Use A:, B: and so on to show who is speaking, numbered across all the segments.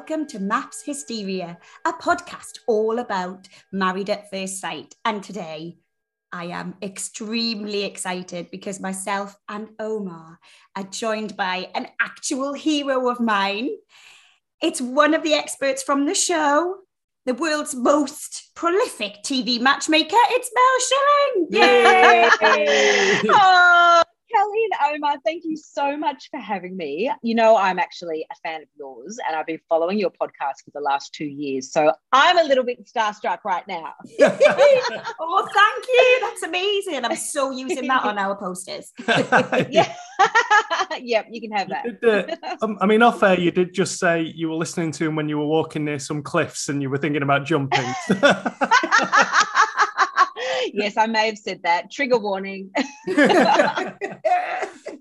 A: Welcome to MAFS Hysteria, a podcast all about married at first sight. And today I am extremely excited because myself and Omar are joined by an actual hero of mine. It's one of the experts from the show, the world's most prolific TV matchmaker. It's Mel Schilling.
B: Yay! oh, Kelly and Omar, thank you so much for having me. You know, I'm actually a fan of yours and I've been following your podcast for the last two years. So I'm a little bit starstruck right now.
A: oh, thank you. That's amazing. I'm so using that on our posters.
B: yeah. yep, you can have that.
C: Did, uh, um, I mean, off air, you did just say you were listening to him when you were walking near some cliffs and you were thinking about jumping.
B: Yes, I may have said that. Trigger warning.
C: yeah,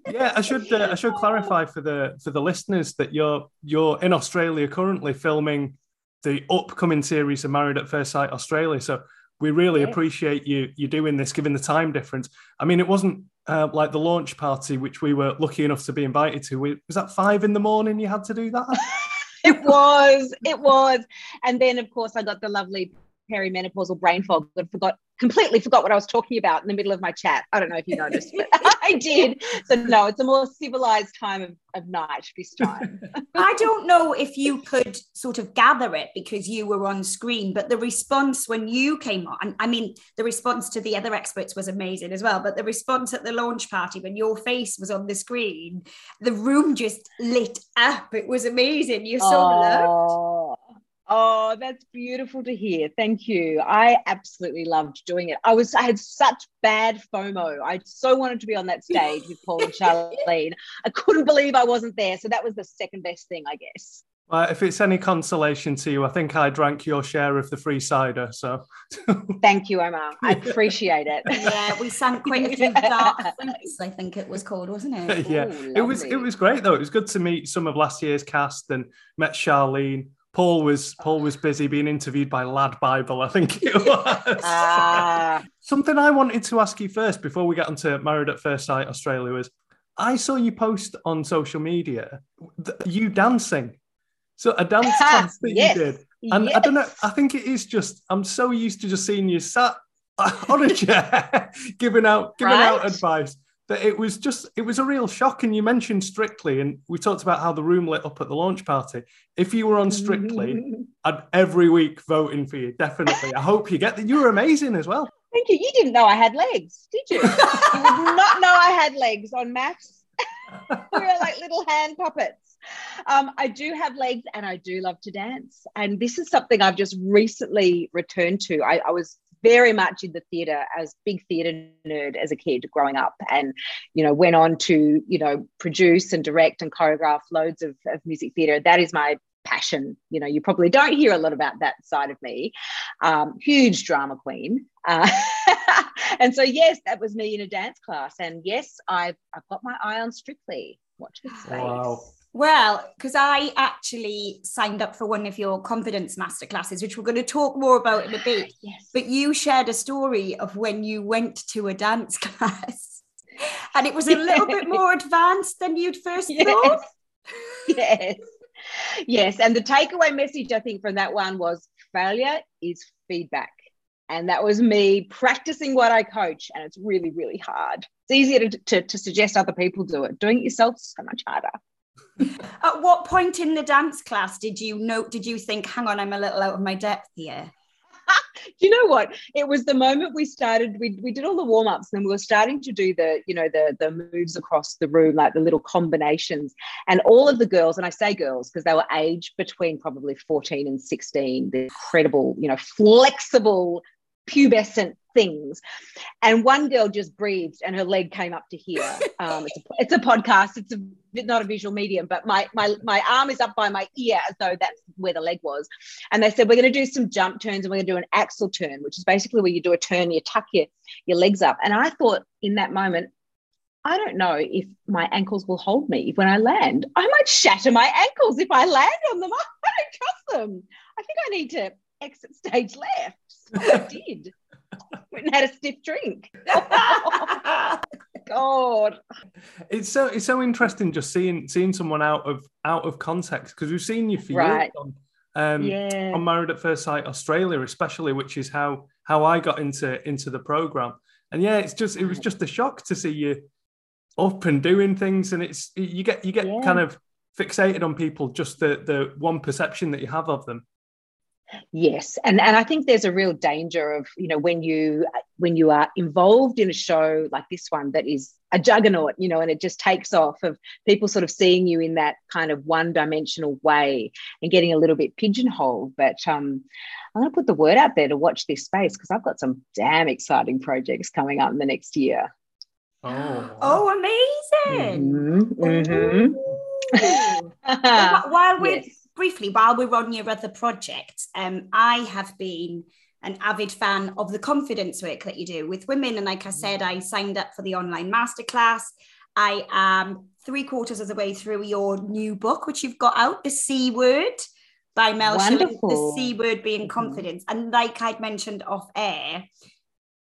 C: I should uh, I should clarify for the for the listeners that you're you're in Australia currently filming the upcoming series of Married at First Sight Australia. So we really appreciate you you doing this, given the time difference. I mean, it wasn't uh, like the launch party, which we were lucky enough to be invited to. We, was that five in the morning? You had to do that.
B: it was, it was, and then of course I got the lovely perimenopausal brain fog and forgot completely forgot what I was talking about in the middle of my chat. I don't know if you noticed, but I did. So no, it's a more civilized time of, of night this time.
A: I don't know if you could sort of gather it because you were on screen, but the response when you came on, I mean, the response to the other experts was amazing as well, but the response at the launch party when your face was on the screen, the room just lit up. It was amazing. You're so oh. loved.
B: Oh, that's beautiful to hear. Thank you. I absolutely loved doing it. I was I had such bad FOMO. I so wanted to be on that stage with Paul and Charlene. I couldn't believe I wasn't there. So that was the second best thing, I guess.
C: Well, if it's any consolation to you, I think I drank your share of the free cider. So
B: thank you, Omar. I appreciate it.
A: Yeah, we sang quite a few dark things, I think it was called, wasn't it?
C: yeah. Ooh, it was it was great though. It was good to meet some of last year's cast and met Charlene. Paul was Paul was busy being interviewed by Lad Bible, I think it was. Ah. Something I wanted to ask you first before we get onto Married at First Sight Australia was I saw you post on social media you dancing. So a dance class that yes. you did. And yes. I don't know, I think it is just I'm so used to just seeing you sat on a chair giving out giving right? out advice that it was just it was a real shock. And you mentioned strictly and we talked about how the room lit up at the launch party. If you were on strictly i'd every week voting for you definitely. I hope you get that. You were amazing as well.
B: Thank you. You didn't know i had legs did you? You did not know i had legs on MAFS. We were like little hand puppets. Um, I do have legs and I do love to dance. And this is something I've just recently returned to. I, I was very much in the theatre as big theatre nerd as a kid growing up and you know went on to you know produce and direct and choreograph loads of, of music theatre that is my passion. You know, you probably don't hear a lot about that side of me. Um, huge drama queen. Uh, and so, yes, that was me in a dance class. And yes, I've, I've got my eye on Strictly. Watch this space. Wow.
A: Well, because I actually signed up for one of your confidence masterclasses, which we're going to talk more about in a bit.
B: yes.
A: But you shared a story of when you went to a dance class and it was a little bit more advanced than you'd first yes. thought.
B: yes. Yes. And the takeaway message, I think, from that one was failure is feedback. And that was me practicing what I coach. And it's really, really hard. It's easier to, to, to suggest other people do it. Doing it yourself is so much harder.
A: At what point in the dance class did you know? Did you think, "Hang on, I'm a little out of my depth here"?
B: do you know what? It was the moment we started. We, we did all the warm ups, and we were starting to do the you know the the moves across the room, like the little combinations. And all of the girls, and I say girls because they were aged between probably fourteen and sixteen. The incredible, you know, flexible pubescent things. And one girl just breathed and her leg came up to here. Um, it's, a, it's, a, podcast, it's a, not a visual medium, but my, my, my arm is up by my ear as though that's where the leg was. And they said, We're going to do some jump turns and we're going to do an axel turn, which is basically where you do a turn, you tuck your, your legs up. And I thought in that moment, I don't know if my ankles will hold me when I land. I might shatter my ankles if I land on them. I don't trust them. I think I need to exit stage left. So I did. Went and had a stiff drink. God.
C: It's so it's so interesting just seeing seeing someone out of out of context because we've seen you for right. years on um yeah. on Married at First Sight Australia, especially, which is how how I got into into the program. And yeah, it's just it was just a shock to see you up and doing things, and it's you get you get yeah. kind of fixated on people just the the one perception that you have of them
B: Yes, and and I think there's a real danger of you know when you when you are involved in a show like this one that is a juggernaut, you know, and it just takes off of people sort of seeing you in that kind of one-dimensional way and getting a little bit pigeonholed. But um, I'm going to put the word out there to watch this space because I've got some damn exciting projects coming up in the next year.
A: Oh, oh, amazing!
B: Mm-hmm. Mm-hmm.
A: while we're yes briefly, while we're on your other projects, um, I have been an avid fan of the confidence work that you do with women. And like I said, I signed up for the online masterclass. I am three quarters of the way through your new book, which you've got out, The C Word by Mel Schilling, The C Word being mm-hmm. confidence. And like I'd mentioned off air,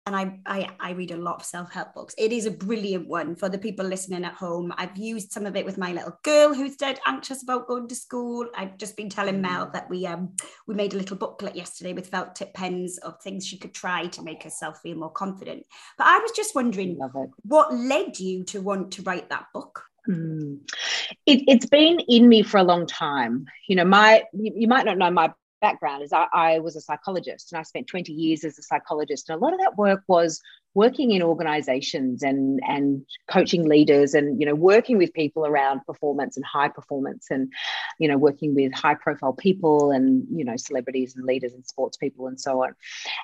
A: and I, I, I read a lot of self-help books. It is a brilliant one for the people listening at home. I've used some of it with my little girl who's dead anxious about going to school. I've just been telling Mel mm. that we um we made a little booklet yesterday with felt tip pens of things she could try to make herself feel more confident. But I was just wondering what led you to want to write that book?
B: Mm. It, has been in me for a long time. You know, my you, you might not know my background is I, I, was a psychologist and I spent 20 years as a psychologist. And a lot of that work was working in organizations and, and coaching leaders and, you know, working with people around performance and high performance and, you know, working with high profile people and, you know, celebrities and leaders and sports people and so on.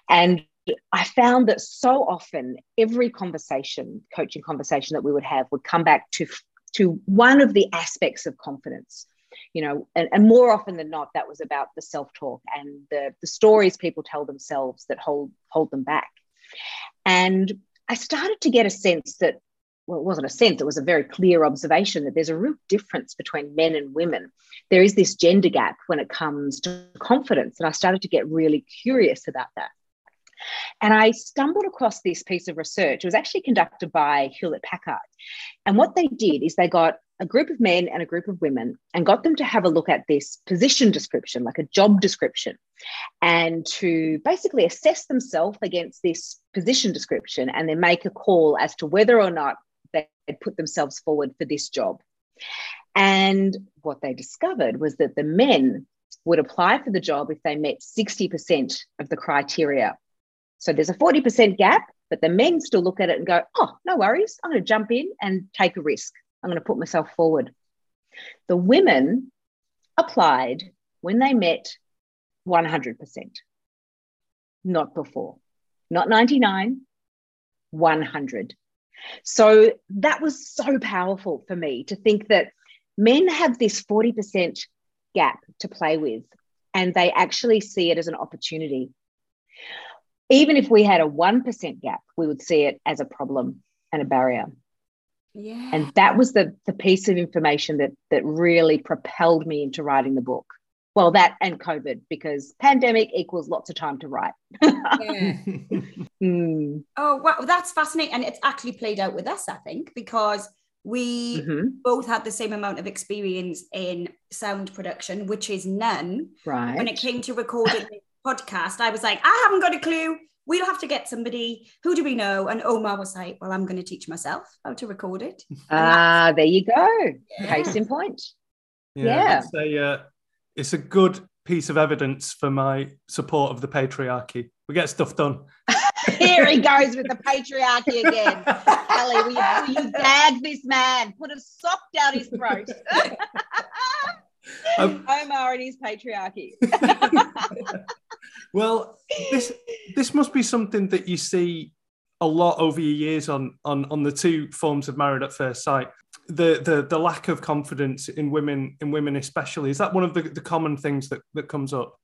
B: And I found that so often every conversation, coaching conversation that we would have would come back to, to one of the aspects of confidence you know and, and more often than not that was about the self-talk and the, the stories people tell themselves that hold hold them back and i started to get a sense that well, it wasn't a sense, it was a very clear observation that there's a real difference between men and women. There is this gender gap when it comes to confidence. And I started to get really curious about that. And I stumbled across this piece of research. It was actually conducted by Hewlett Packard. And what they did is they got a group of men and a group of women and got them to have a look at this position description, like a job description, and to basically assess themselves against this position description and then make a call as to whether or not they'd put themselves forward for this job. And what they discovered was that the men would apply for the job if they met 60% of the criteria. So there's a 40% gap, but the men still look at it and go, oh, no worries, I'm going to jump in and take a risk. I'm going to put myself forward. The women applied when they met 100%, not before, not 99, 100. So that was so powerful for me to think that men have this 40% gap to play with and they actually see it as an opportunity. Even if we had a 1% gap, we would see it as a problem and a barrier.
A: Yeah.
B: And that was the, the piece of information that, that really propelled me into writing the book. Well, that and COVID, because pandemic equals lots of time to write.
A: yeah.
B: Mm.
A: Oh, wow. That's fascinating. And it's actually played out with us, I think, because we
B: Mhm.
A: both had the same amount of experience in sound production, which is none.
B: Right.
A: When it came to recording the podcast, I was like, I haven't got a clue. We'll have to get somebody. Who do we know? And Omar was like, Well, I'm going to teach myself how to record it.
B: Ah, there you go.
A: Yeah.
B: Case in point.
C: Yeah,
B: Yeah.
C: It's a, uh, it's a good piece of evidence for my support of the patriarchy. We get stuff done.
B: Here he goes with the patriarchy again. Kelly, will you, will you gag this man? Put a sock down his throat.
C: Um,
B: Omar and his patriarchy.
C: Well, this this must be something that you see a lot over your years on on on the two forms of married at first sight. The the the lack of confidence in women in women especially is that one of the, the common things that that comes up.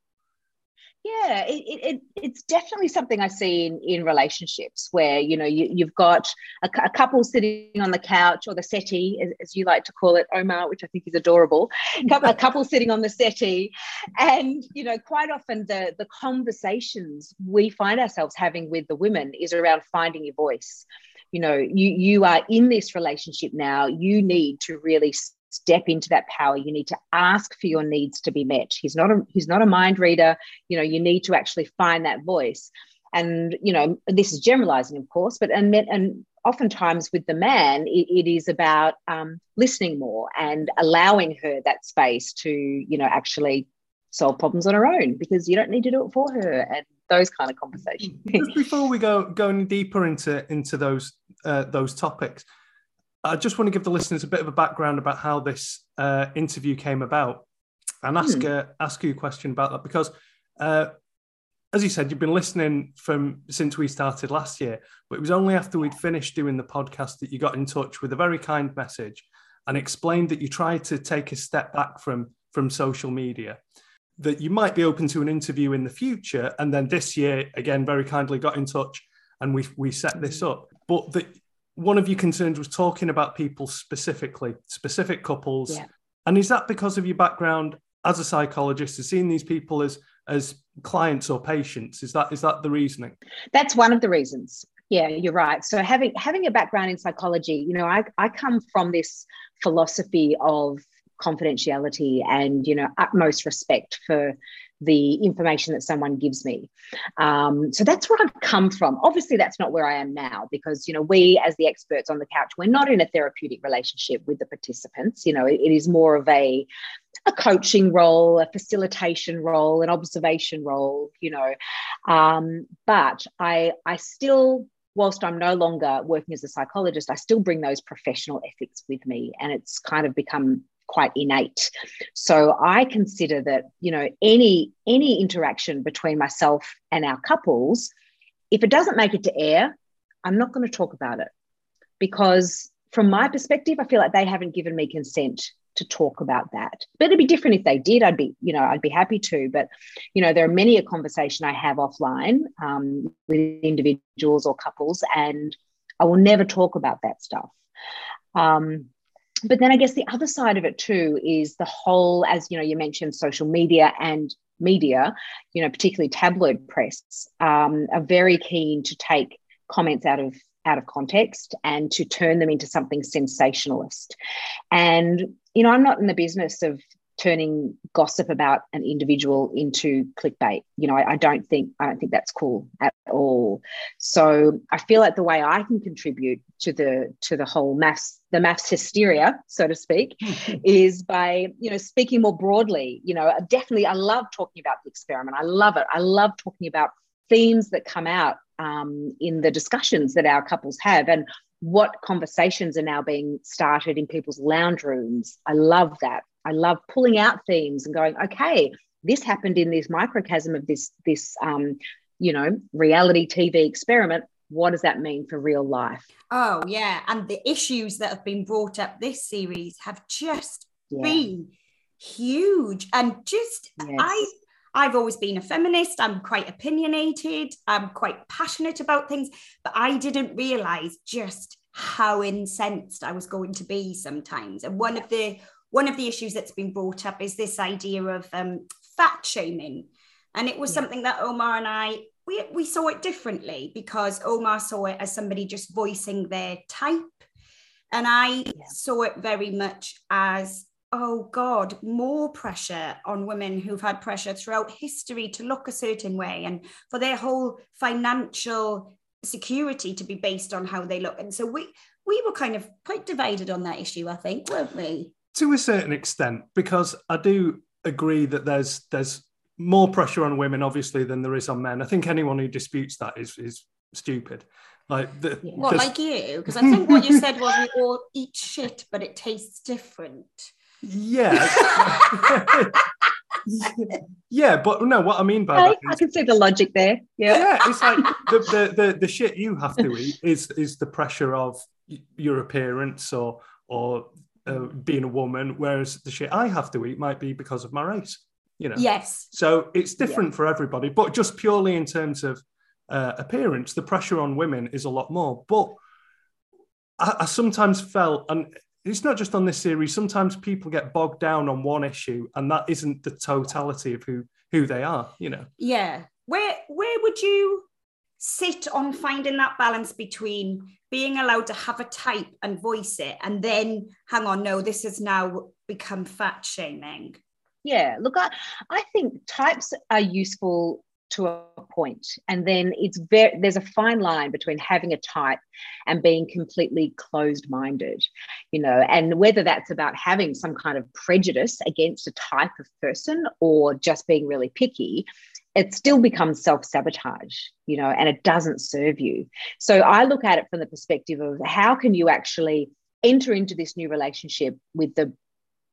B: Yeah, it, it, it, it's definitely something I see in, in relationships where, you know, you, you've got a, a couple sitting on the couch or the settee, as, as you like to call it, Omar, which I think is adorable, a couple sitting on the settee. And, you know, quite often the, the conversations we find ourselves having with the women is around finding your voice. You know, you, you are in this relationship now, you need to really step into that power you need to ask for your needs to be met. He's not a he's not a mind reader. You know you need to actually find that voice. And you know this is generalizing of course but and and oftentimes with the man it, it is about um, listening more and allowing her that space to you know actually solve problems on her own because you don't need to do it for her and those kind of conversations.
C: Just before we go going deeper into into those uh, those topics, I just want to give the listeners a bit of a background about how this uh, interview came about, and ask uh, ask you a question about that because, uh, as you said, you've been listening from since we started last year, but it was only after we'd finished doing the podcast that you got in touch with a very kind message and explained that you tried to take a step back from from social media that you might be open to an interview in the future. And then this year again very kindly got in touch and we we set this up but that one of your concerns was talking about people specifically specific couples.
B: Yeah.
C: and is that because of your background as a psychologist and seeing these people as as clients or patients? Is that is that the reasoning?
B: That's one of the reasons. Yeah you're right. So having having a background in psychology you know i, I come from this philosophy of confidentiality and you know utmost respect for the information that someone gives me. Um, so that's where i've come from. Obviously that's not where i am now because you know we as the experts on the couch we're not in a therapeutic relationship with the participants. You know it- it is more of a a coaching role, a facilitation role, an observation role, you know. Um, but I, I still, whilst I'm no longer working as a psychologist, I still bring those professional ethics with me, and it's kind of become quite innate. So I consider that you know any any interaction between myself and our couples, if it doesn't make it to air, I'm not going to talk about it because from my perspective, I feel like they haven't given me consent to talk about that. But it'd be different if they did. I'd be, you know, I'd be happy to. But, you know, there are many a conversation I have offline um, with individuals or couples, and I will never talk about that stuff. Um, but then I guess the other side of it too is the whole, as you know, you mentioned social media and media, you know, particularly tabloid press, um, are very keen to take comments out of out of context and to turn them into something sensationalist. And you know, I'm not in the business of turning gossip about an individual into clickbait. You know, I, I don't think I don't think that's cool at all. So I feel like the way I can contribute to the to the whole MAFS the MAFS hysteria, so to speak, is by you know speaking more broadly. You know, definitely I love talking about the experiment. I love it. I love talking about themes that come out um, in the discussions that our couples have and what conversations are now being started in people's lounge rooms. I love that. I love pulling out themes and going, okay, this happened in this microcosm of this this um, you know reality TV experiment. What does that mean for real life?
A: Oh, yeah. And the issues that have been brought up this series have just
B: Yeah.
A: been huge. And just, yes. I, I've always been a feminist. I'm quite opinionated. I'm quite passionate about things, but I didn't realize just how incensed I was going to be sometimes. And one of the one of the issues that's been brought up is this idea of um, fat shaming, and it was yeah. something that Omar and I we we saw it differently because Omar saw it as somebody just voicing their type, and I yeah. saw it very much as oh God, more pressure on women who've had pressure throughout history to look a certain way and for their whole financial security to be based on how they look. And so we we were kind of quite divided on that issue, I think, weren't we?
C: To a certain extent, because I do agree that there's there's more pressure on women, obviously, than there is on men. I think anyone who disputes that is is stupid. Like the,
A: yeah. what, like you? Because I think what you said was we all eat shit, but it tastes different.
C: Yeah. yeah, but no, what I mean by
B: that is, I can see the logic there. Yeah,
C: yeah, it's like the, the, the the shit you have to eat is is the pressure of your appearance or or uh, being a woman, whereas the shit I have to eat might be because of my race. You know.
A: Yes.
C: So it's different yeah. for everybody, but just purely in terms of uh, appearance, the pressure on women is a lot more. But I, I sometimes felt, and it's not just on this series. Sometimes people get bogged down on one issue, and that isn't the totality of who who they are. You know.
A: Yeah. Where where would you sit on finding that balance between being allowed to have a type and voice it, and then hang on, no, this has now become fat shaming.
B: Yeah. Look, I I think types are useful to a point and then it's very there's a fine line between having a type and being completely closed minded you know and whether that's about having some kind of prejudice against a type of person or just being really picky it still becomes self sabotage you know and it doesn't serve you so i look at it from the perspective of how can you actually enter into this new relationship with the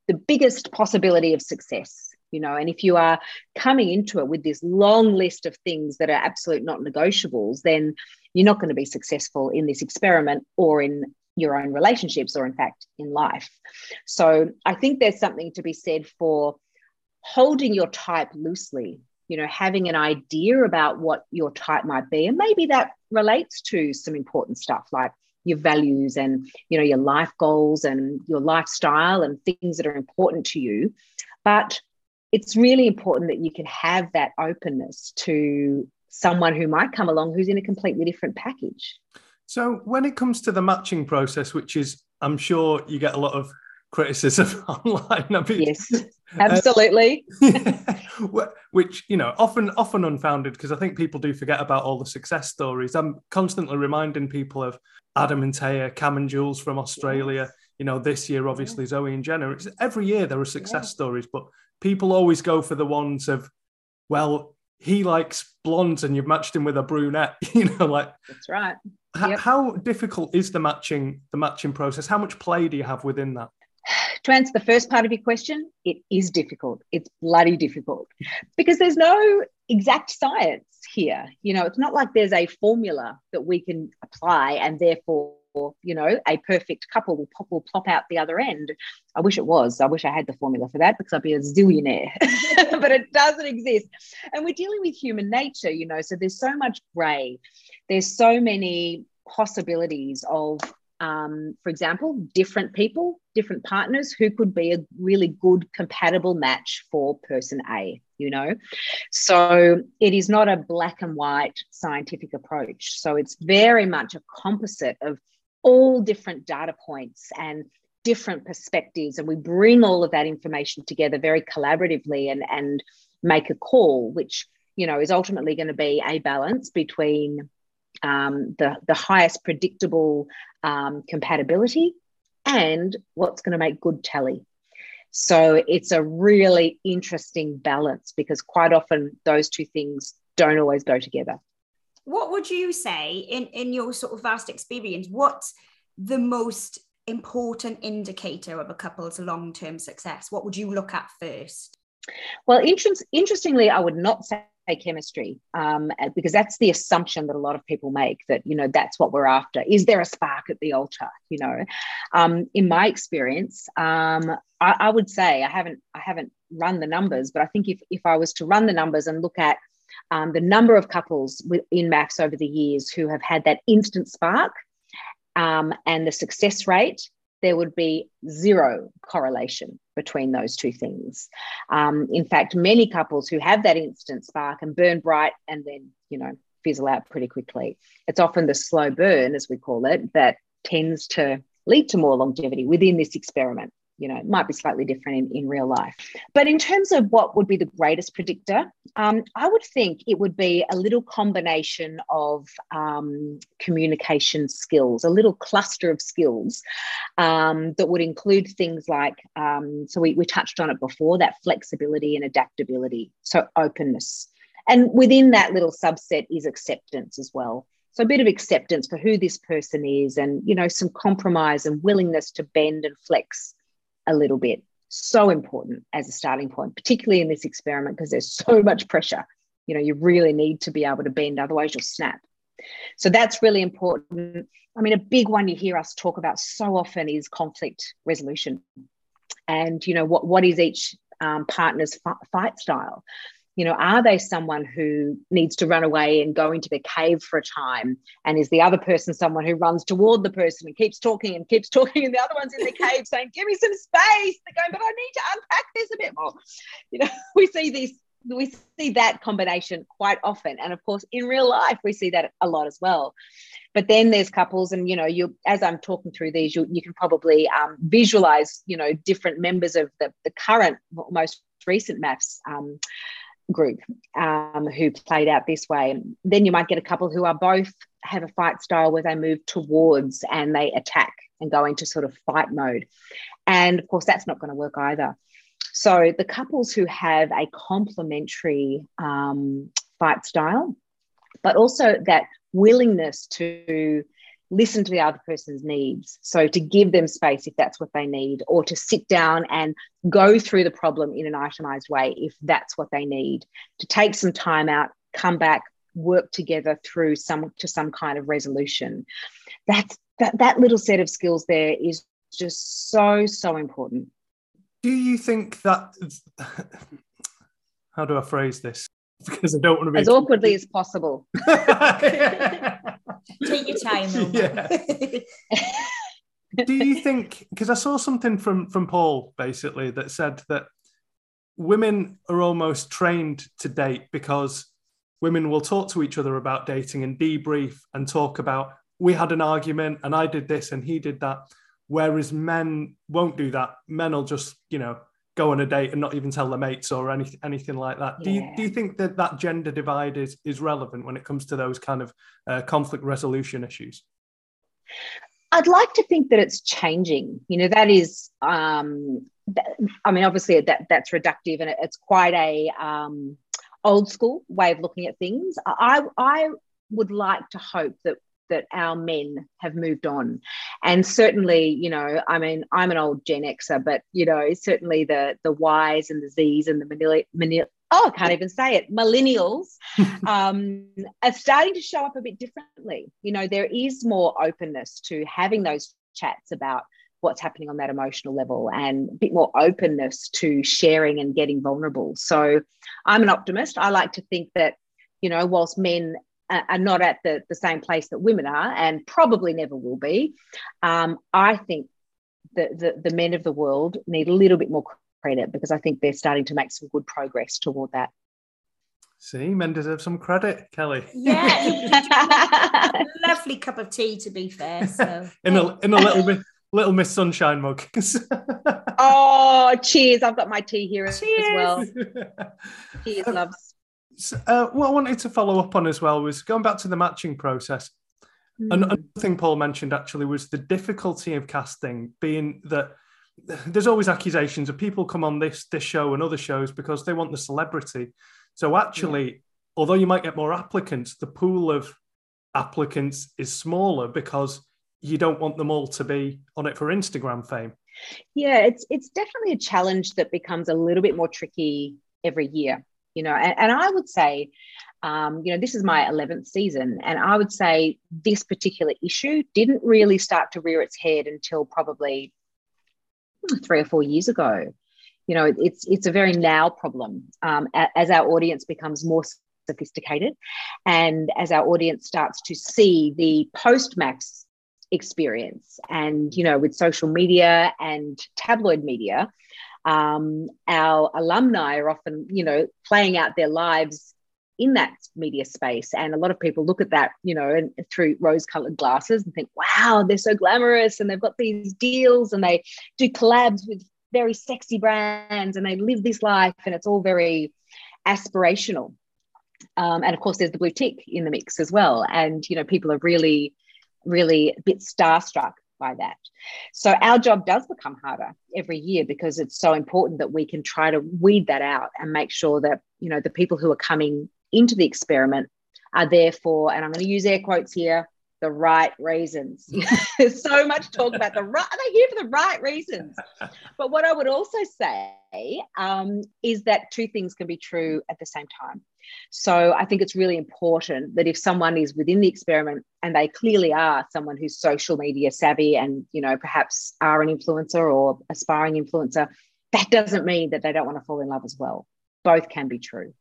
B: the biggest possibility of success you know and if you are coming into it with this long list of things that are absolute not negotiables then you're not going to be successful in this experiment or in your own relationships or in fact in life. So i think there's something to be said for holding your type loosely you know having an idea about what your type might be and maybe that relates to some important stuff like your values and you know your life goals and your lifestyle and things that are important to you but it's really important that you can have that openness to someone who might come along who's in a completely different package.
C: So, when it comes to the matching process, which is, I'm sure you get a lot of criticism online. I
B: mean, yes, absolutely.
C: Uh, which you know, often often unfounded because I think people do forget about all the success stories. I'm constantly reminding people of Adam and Taya, Cam and Jules from Australia. Yes. You know, this year obviously yes. Zoe and Jenna. It's, every year there are success yes. stories, but people always go for the ones of, well, he likes blondes and you've matched him with a brunette. You know, like
B: that's right.
C: Yep. How difficult is the matching the matching process? How much play do you have within that?
B: To answer the first part of your question, it is difficult. It's bloody difficult. Because there's no exact science here. You know, it's not like there's a formula that we can apply and therefore you know a perfect couple will pop will plop out the other end. I wish it was. I wish i had the formula for that because i'd be a zillionaire. But it doesn't exist. And we're dealing with human nature you know so there's so much gray. There's so many possibilities of um, for example different people different partners who could be a really good compatible match for person a you know? So it is not a black and white scientific approach. So it's very much a composite of all different data points and different perspectives. And we bring all of that information together very collaboratively and and make a call which you know is ultimately going to be a balance between um, the the highest predictable um, compatibility and what's going to make good tally. So it's a really interesting balance because quite often those two things don't always go together.
A: What would you say in in your sort of vast experience what's the most important indicator of a couple's long-term success? What would you look at first?
B: Well interest, interestingly i would not say chemistry um, because that's the assumption that a lot of people make that you know that's what we're after. Is there a spark at the altar you know? Um, in my experience um, I, I, would say i haven't i haven't run the numbers but i think if, if i was to run the numbers and look at um, the number of couples in MAFS over the years who have had that instant spark um, and the success rate there would be zero correlation between those two things. Um, in fact, many couples who have that instant spark and burn bright and then, you know, fizzle out pretty quickly. It's often the slow burn, as we call it, that tends to lead to more longevity within this experiment you know, it might be slightly different in, in real life. But in terms of what would be the greatest predictor, um, I would think it would be a little combination of um, communication skills, a little cluster of skills um, that would include things like, um, so we, we touched on it before, that flexibility and adaptability, so openness. And within that little subset is acceptance as well. So a bit of acceptance for who this person is and, you know, some compromise and willingness to bend and flex a little bit. So important as a starting point, particularly in this experiment, because there's so much pressure. You know, you really need to be able to bend, otherwise, you'll snap. So that's really important. I mean, a big one you hear us talk about so often is conflict resolution. And, you know, what, what is each um, partner's fight style? You know are they someone who needs to run away and go into their cave for a time? And is the other person someone who runs toward the person and keeps talking and keeps talking and the other one's in the cave saying give me some space. They're going but i need to unpack this a bit more. You know we see these we see that combination quite often. And of course in real life we see that a lot as well. But then there's couples and you know you as i'm talking through these you, you can probably um, visualize you know different members of the, the current most recent MAFS um, group um, who played out this way. Then you might get a couple who are both have a fight style where they move towards and they attack and go into sort of fight mode. And of course, that's not going to work either. So the couples who have a complementary um, fight style, but also that willingness to listen to the other person's needs. So to give them space if that's what they need, or to sit down and go through the problem in an itemized way if that's what they need, to take some time out, come back, work together through some to some kind of resolution. That's that, that little set of skills there is just so, so important.
C: Do you think that how do I phrase this? Because I don't want to be
B: as awkwardly as possible.
A: Take your time.
C: Do you think? Because I saw something from from Paul basically that said that women are almost trained to date because women will talk to each other about dating and debrief and talk about we had an argument and I did this and he did that. Whereas men won't do that. Men will just, you know, go on a date and not even tell their mates or any, anything like that. Yeah. Do you do you think that that gender divide is is relevant when it comes to those kind of uh, conflict resolution issues?
B: I'd like to think that it's changing. You know, that is, um, I mean, obviously that that's reductive and it's quite a um, old school way of looking at things. I I would like to hope that that our men have moved on. And certainly, you know, I mean, I'm an old Gen Xer, but you know, certainly the the Ys and the Zs and the manila, manila oh, I can't even say it, millennials um, are starting to show up a bit differently. You know, there is more openness to having those chats about what's happening on that emotional level and a bit more openness to sharing and getting vulnerable. So I'm an optimist. I like to think that, you know, whilst men are not at the, the same place that women are and probably never will be. Um, I think that the, the men of the world need a little bit more credit because I think they're starting to make some good progress toward that.
C: See, men deserve some credit, Kelly.
A: Yeah, lovely cup of tea. To be fair, so
C: in a in a little bit little Miss Sunshine mug.
B: oh, cheers! I've got my tea here cheers. as well. Cheers, loves
C: uh, what I wanted to follow up on as well was going back to the matching process. Mm. Another thing Paul mentioned actually was the difficulty of casting, being that there's always accusations of people come on this this show and other shows because they want the celebrity. So actually, yeah. although you might get more applicants, the pool of applicants is smaller because you don't want them all to be on it for Instagram fame.
B: Yeah, it's it's definitely a challenge that becomes a little bit more tricky every year you know, and, and I would say, um, you know, this is my 11th season, and I would say this particular issue didn't really start to rear its head until probably three or four years ago. You know, it's it's a very now problem um, as our audience becomes more sophisticated, and as our audience starts to see the post MAFS experience, and you know, with social media and tabloid media, um, our alumni are often, you know, playing out their lives in that media space. And a lot of people look at that, you know, and through rose colored glasses and think, wow, they're so glamorous and they've got these deals and they do collabs with very sexy brands and they live this life and it's all very aspirational. Um, and of course, there's the blue tick in the mix as well. And, you know, people are really, really a bit starstruck by that. So our job does become harder every year because it's so important that we can try to weed that out and make sure that you know the people who are coming into the experiment are there for, and I'm going to use air quotes here, the right reasons. There's so much talk about the right, they're here for the right reasons. But what I would also say um, is that two things can be true at the same time. So I think it's really important that if someone is within the experiment and they clearly are someone who's social media savvy and, you know, perhaps are an influencer or aspiring influencer, that doesn't mean that they don't want to fall in love as well. Both can be true.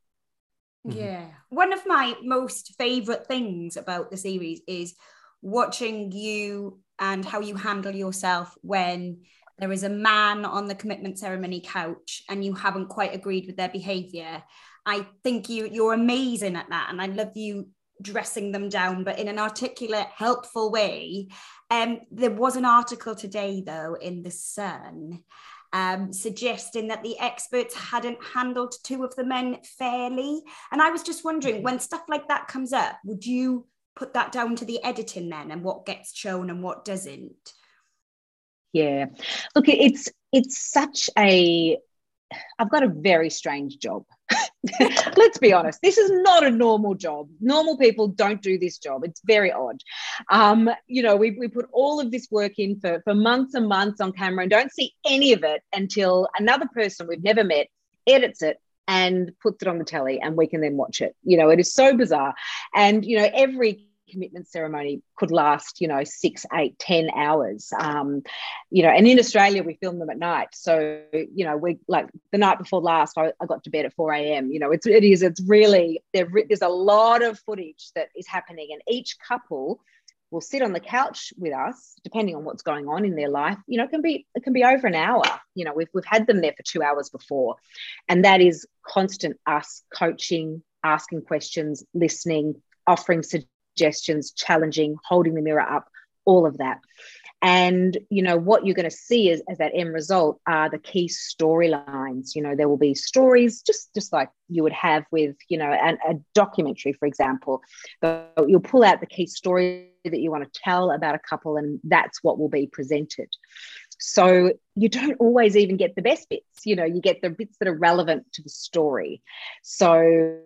A: Mm-hmm. Yeah. One of my most favorite things about the series is watching you and how you handle yourself when there is a man on the commitment ceremony couch and you haven't quite agreed with their behavior. I think you you're amazing at that and I love you dressing them down but in an articulate helpful way. Um there was an article today though in the Sun um, suggesting that the experts hadn't handled two of the men fairly. And I was just wondering when stuff like that comes up, would you put that down to the editing then and what gets shown and what doesn't?
B: Yeah. Look, it's it's such a I've got a very strange job. Let's be honest. This is not a normal job. Normal people don't do this job. It's very odd. Um, you know, we, we put all of this work in for, for months and months on camera and don't see any of it until another person we've never met edits it and puts it on the telly and we can then watch it. You know, it is so bizarre. And, you know, every commitment ceremony could last, you know, six, eight, ten hours. Um, you know, and in Australia we film them at night. So, you know, we like the night before last, I, I got to bed at 4 a.m. You know, it's it is, it's really there, there's a lot of footage that is happening, and each couple will sit on the couch with us, depending on what's going on in their life. You know, it can be it can be over an hour. You know, we've we've had them there for two hours before, and that is constant us coaching, asking questions, listening, offering suggestions suggestions, challenging, holding the mirror up, all of that. And you know what you're going to see as, as that end result are the key storylines. You know there will be stories just just like you would have with you know an, a documentary, for example. But you'll pull out the key story that you want to tell about a couple, and that's what will be presented. So you don't always even get the best bits. You know, you get the bits that are relevant to the story. So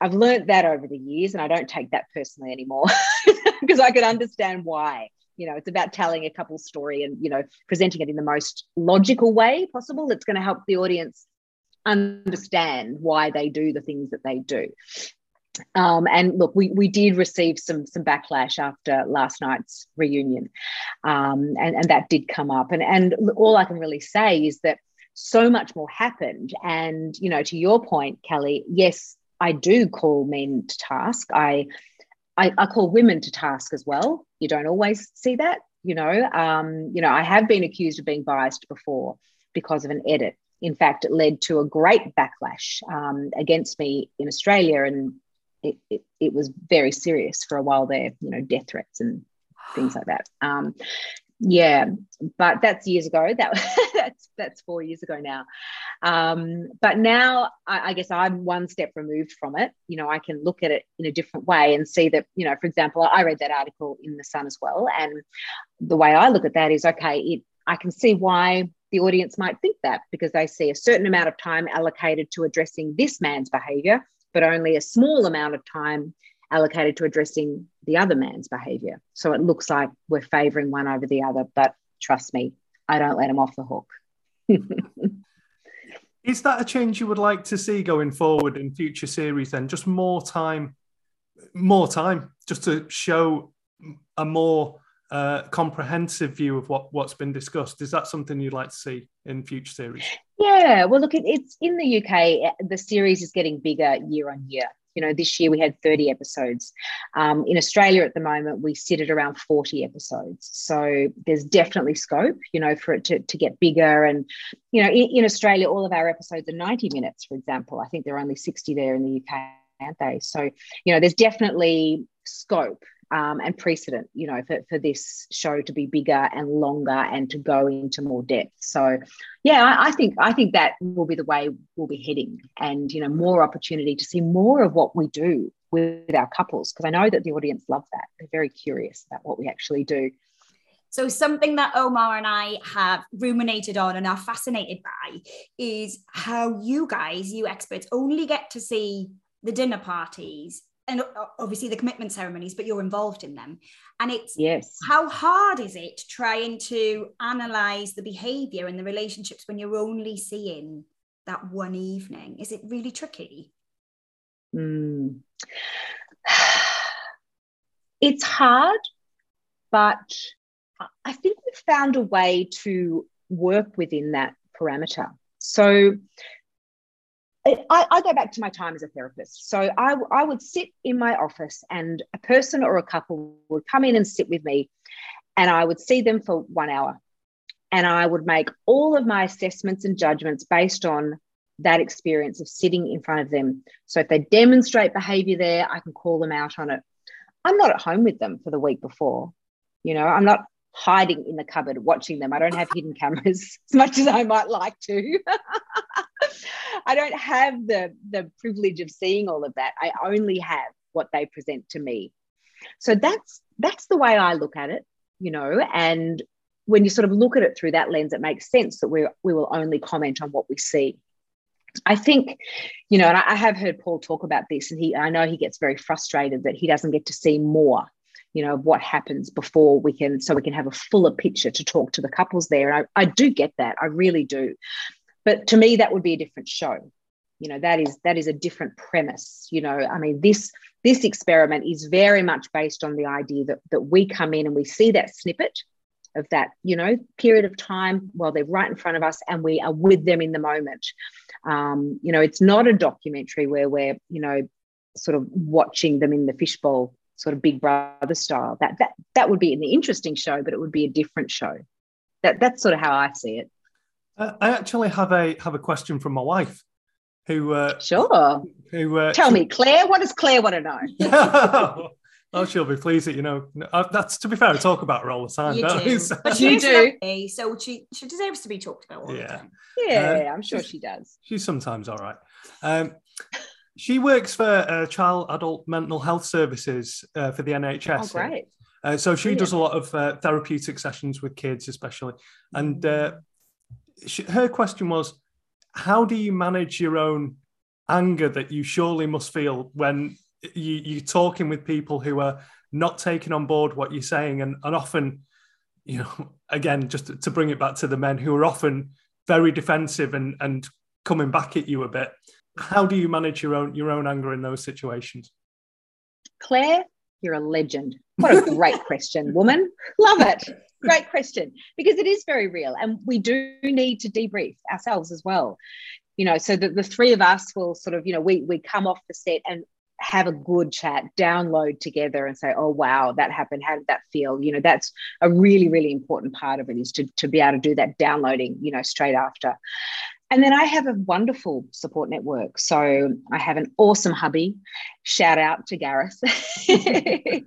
B: I've learned that over the years, and I don't take that personally anymore because I can understand why. You know, it's about telling a couple story and you know presenting it in the most logical way possible. That's going to help the audience understand why they do the things that they do. Um, and look, we, we did receive some some backlash after last night's reunion, um, and, and that did come up. And and all I can really say is that so much more happened. And you know, to your point, Kelly, yes, I do call men to task. I I, I call women to task as well. You don't always see that, you know. Um, you know, I have been accused of being biased before because of an edit. In fact, it led to a great backlash um, against me in Australia, and it, it, it, was very serious for a while there, you know, death threats and things like that. Um, yeah, but that's years ago. That that's that's four years ago now. Um, but now I, I, guess I'm one step removed from it. You know, I can look at it in a different way and see that, you know, for example, I read that article in the Sun as well, and the way I look at that is okay. It I can see why the audience might think that because they see a certain amount of time allocated to addressing this man's behavior but only a small amount of time allocated to addressing the other man's behavior. So it looks like we're favoring one over the other, but trust me, I don't let him off the hook.
C: Is that a change you would like to see going forward in future series? Then just more time, more time, just to show a more uh, comprehensive view of what what's been discussed. Is that something you'd like to see in future series?
B: Yeah, well, look, it, it's in the UK. The series is getting bigger year on year. You know, this year we had 30 episodes. Um, in Australia at the moment, we sit at around 40 episodes. So there's definitely scope, you know, for it to, to get bigger. And, you know, in, in Australia, all of our episodes are 90 minutes, for example. I think there are only 60 there in the UK, aren't they? So, you know, there's definitely scope um, and precedent, you know, for, for this show to be bigger and longer and to go into more depth. So, yeah, I, I, think I think that will be the way we'll be heading, and you know, more opportunity to see more of what we do with our couples because I know that the audience love that. They're very curious about what we actually do.
A: So, something that Omar and I have ruminated on and are fascinated by is how you guys, you experts, only get to see the dinner parties and obviously the commitment ceremonies, but you're involved in them. And it's
B: yes.
A: How hard is it trying to analyze the behavior and the relationships when you're only seeing that one evening? Is it really tricky?
B: Mm. It's hard, but I think we've found a way to work within that parameter. So I, I, go back to my time as a therapist. So I, I would sit in my office and a person or a couple would come in and sit with me, and I would see them for one hour. And I would make all of my assessments and judgments based on that experience of sitting in front of them. So if they demonstrate behavior there, I can call them out on it. I'm not at home with them for the week before. You know, I'm not hiding in the cupboard watching them. I don't have hidden cameras as much as I might like to. I don't have the the privilege of seeing all of that. I only have what they present to me. So that's that's the way I look at it, you know, and when you sort of look at it through that lens, it makes sense that we we will only comment on what we see. I think, you know, and I, have heard Paul talk about this, and he I know he gets very frustrated that he doesn't get to see more you know what happens before we can so we can have a fuller picture to talk to the couples there. And I, I do get that. I really do. But to me that would be a different show. You know that is that is a different premise you know. I mean this this experiment is very much based on the idea that that we come in and we see that snippet of that you know period of time while they're right in front of us and we are with them in the moment. Um, you know it's not a documentary where we're you know sort of watching them in the fishbowl sort of big brother style that that that would be an interesting show but it would be a different show that that's sort of how i see it
C: uh, I actually have a have a question from my wife, who uh,
B: sure.
C: Who uh,
B: tell she... me, Claire? What does Claire want to know?
C: oh, she'll be pleased that you know. Uh, that's to be fair, I talk about her all the time.
A: You do,
C: so.
A: but she do. so she she deserves to be talked about all yeah. the time.
B: Yeah, I'm sure she does.
C: She's sometimes all right. Um, she works for uh, child adult mental health services uh, for the NHS.
B: Oh, great.
C: Uh, so she Brilliant. does a lot of uh, therapeutic sessions with kids, especially. And uh, she, her question was, how do you manage your own anger that you surely must feel when you, you're talking with people who are not taking on board what you're saying, and, and often, you know, again, just to bring it back to the men who are often very defensive and and coming back at you a bit. How do you manage your own your own anger in those situations?
B: Claire, you're a legend. What a great question, woman. Love it. Great question because it is very real, and we do need to debrief ourselves as well. You know, so that the three of us will sort of, you know, we we come off the set and have a good chat, download together and say, oh, wow, that happened. How did that feel? You know, that's a really, really important part of it is to, to be able to do that downloading, you know, straight after. And then I have a wonderful support network. So I have an awesome hubby. Shout out to Gareth.
A: He's a,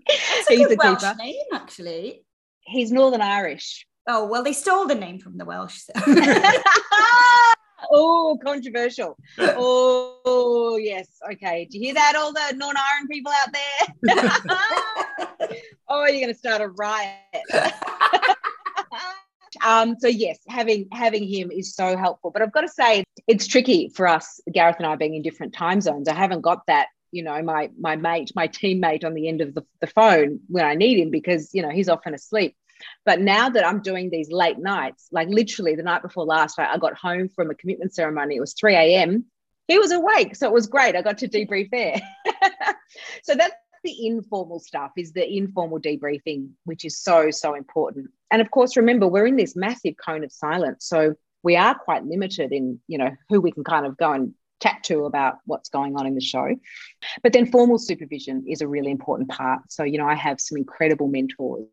A: a Welsh keeper. name, actually.
B: He's Northern Irish.
A: Oh well, they stole the name from the Welsh. So.
B: oh, controversial. Oh yes. Okay. Do you hear that, all the Norn Iron people out there? oh, you're going to start a riot. Um, so yes, having having him is so helpful. But I've got to say, it's tricky for us, Gareth and I, being in different time zones. I haven't got that, you know, my my mate, my teammate on the end of the, the phone when I need him because you know he's often asleep. But now that I'm doing these late nights, like literally the night before last, I, I got home from a commitment ceremony. It was 3 a.m. He was awake. So it was great. I got to debrief there. so that's the informal stuff is the informal debriefing, which is so, so important. And of course, remember, we're in this massive cone of silence. So we are quite limited in, you know, who we can kind of go and chat to about what's going on in the show. But then formal supervision is a really important part. So, you know, I have some incredible mentors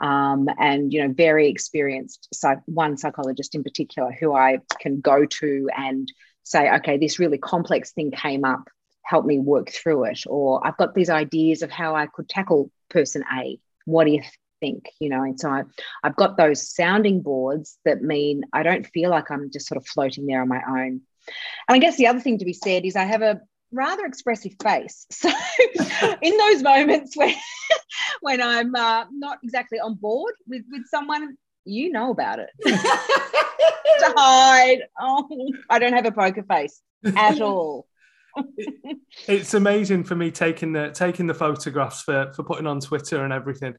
B: um, and you know very experienced psych- one psychologist in particular who I can go to and say, okay, this really complex thing came up, help me work through it, or I've got these ideas of how I could tackle person A. What do you think? You know, and so I, I've got those sounding boards that mean I don't feel like I'm just sort of floating there on my own. And I guess the other thing to be said is I have a rather expressive face. So in those moments when when I'm uh, not exactly on board with with someone, you know about it. to hide. Oh, I don't have a poker face at all.
C: It's amazing for me taking the taking the photographs for for putting on Twitter and everything.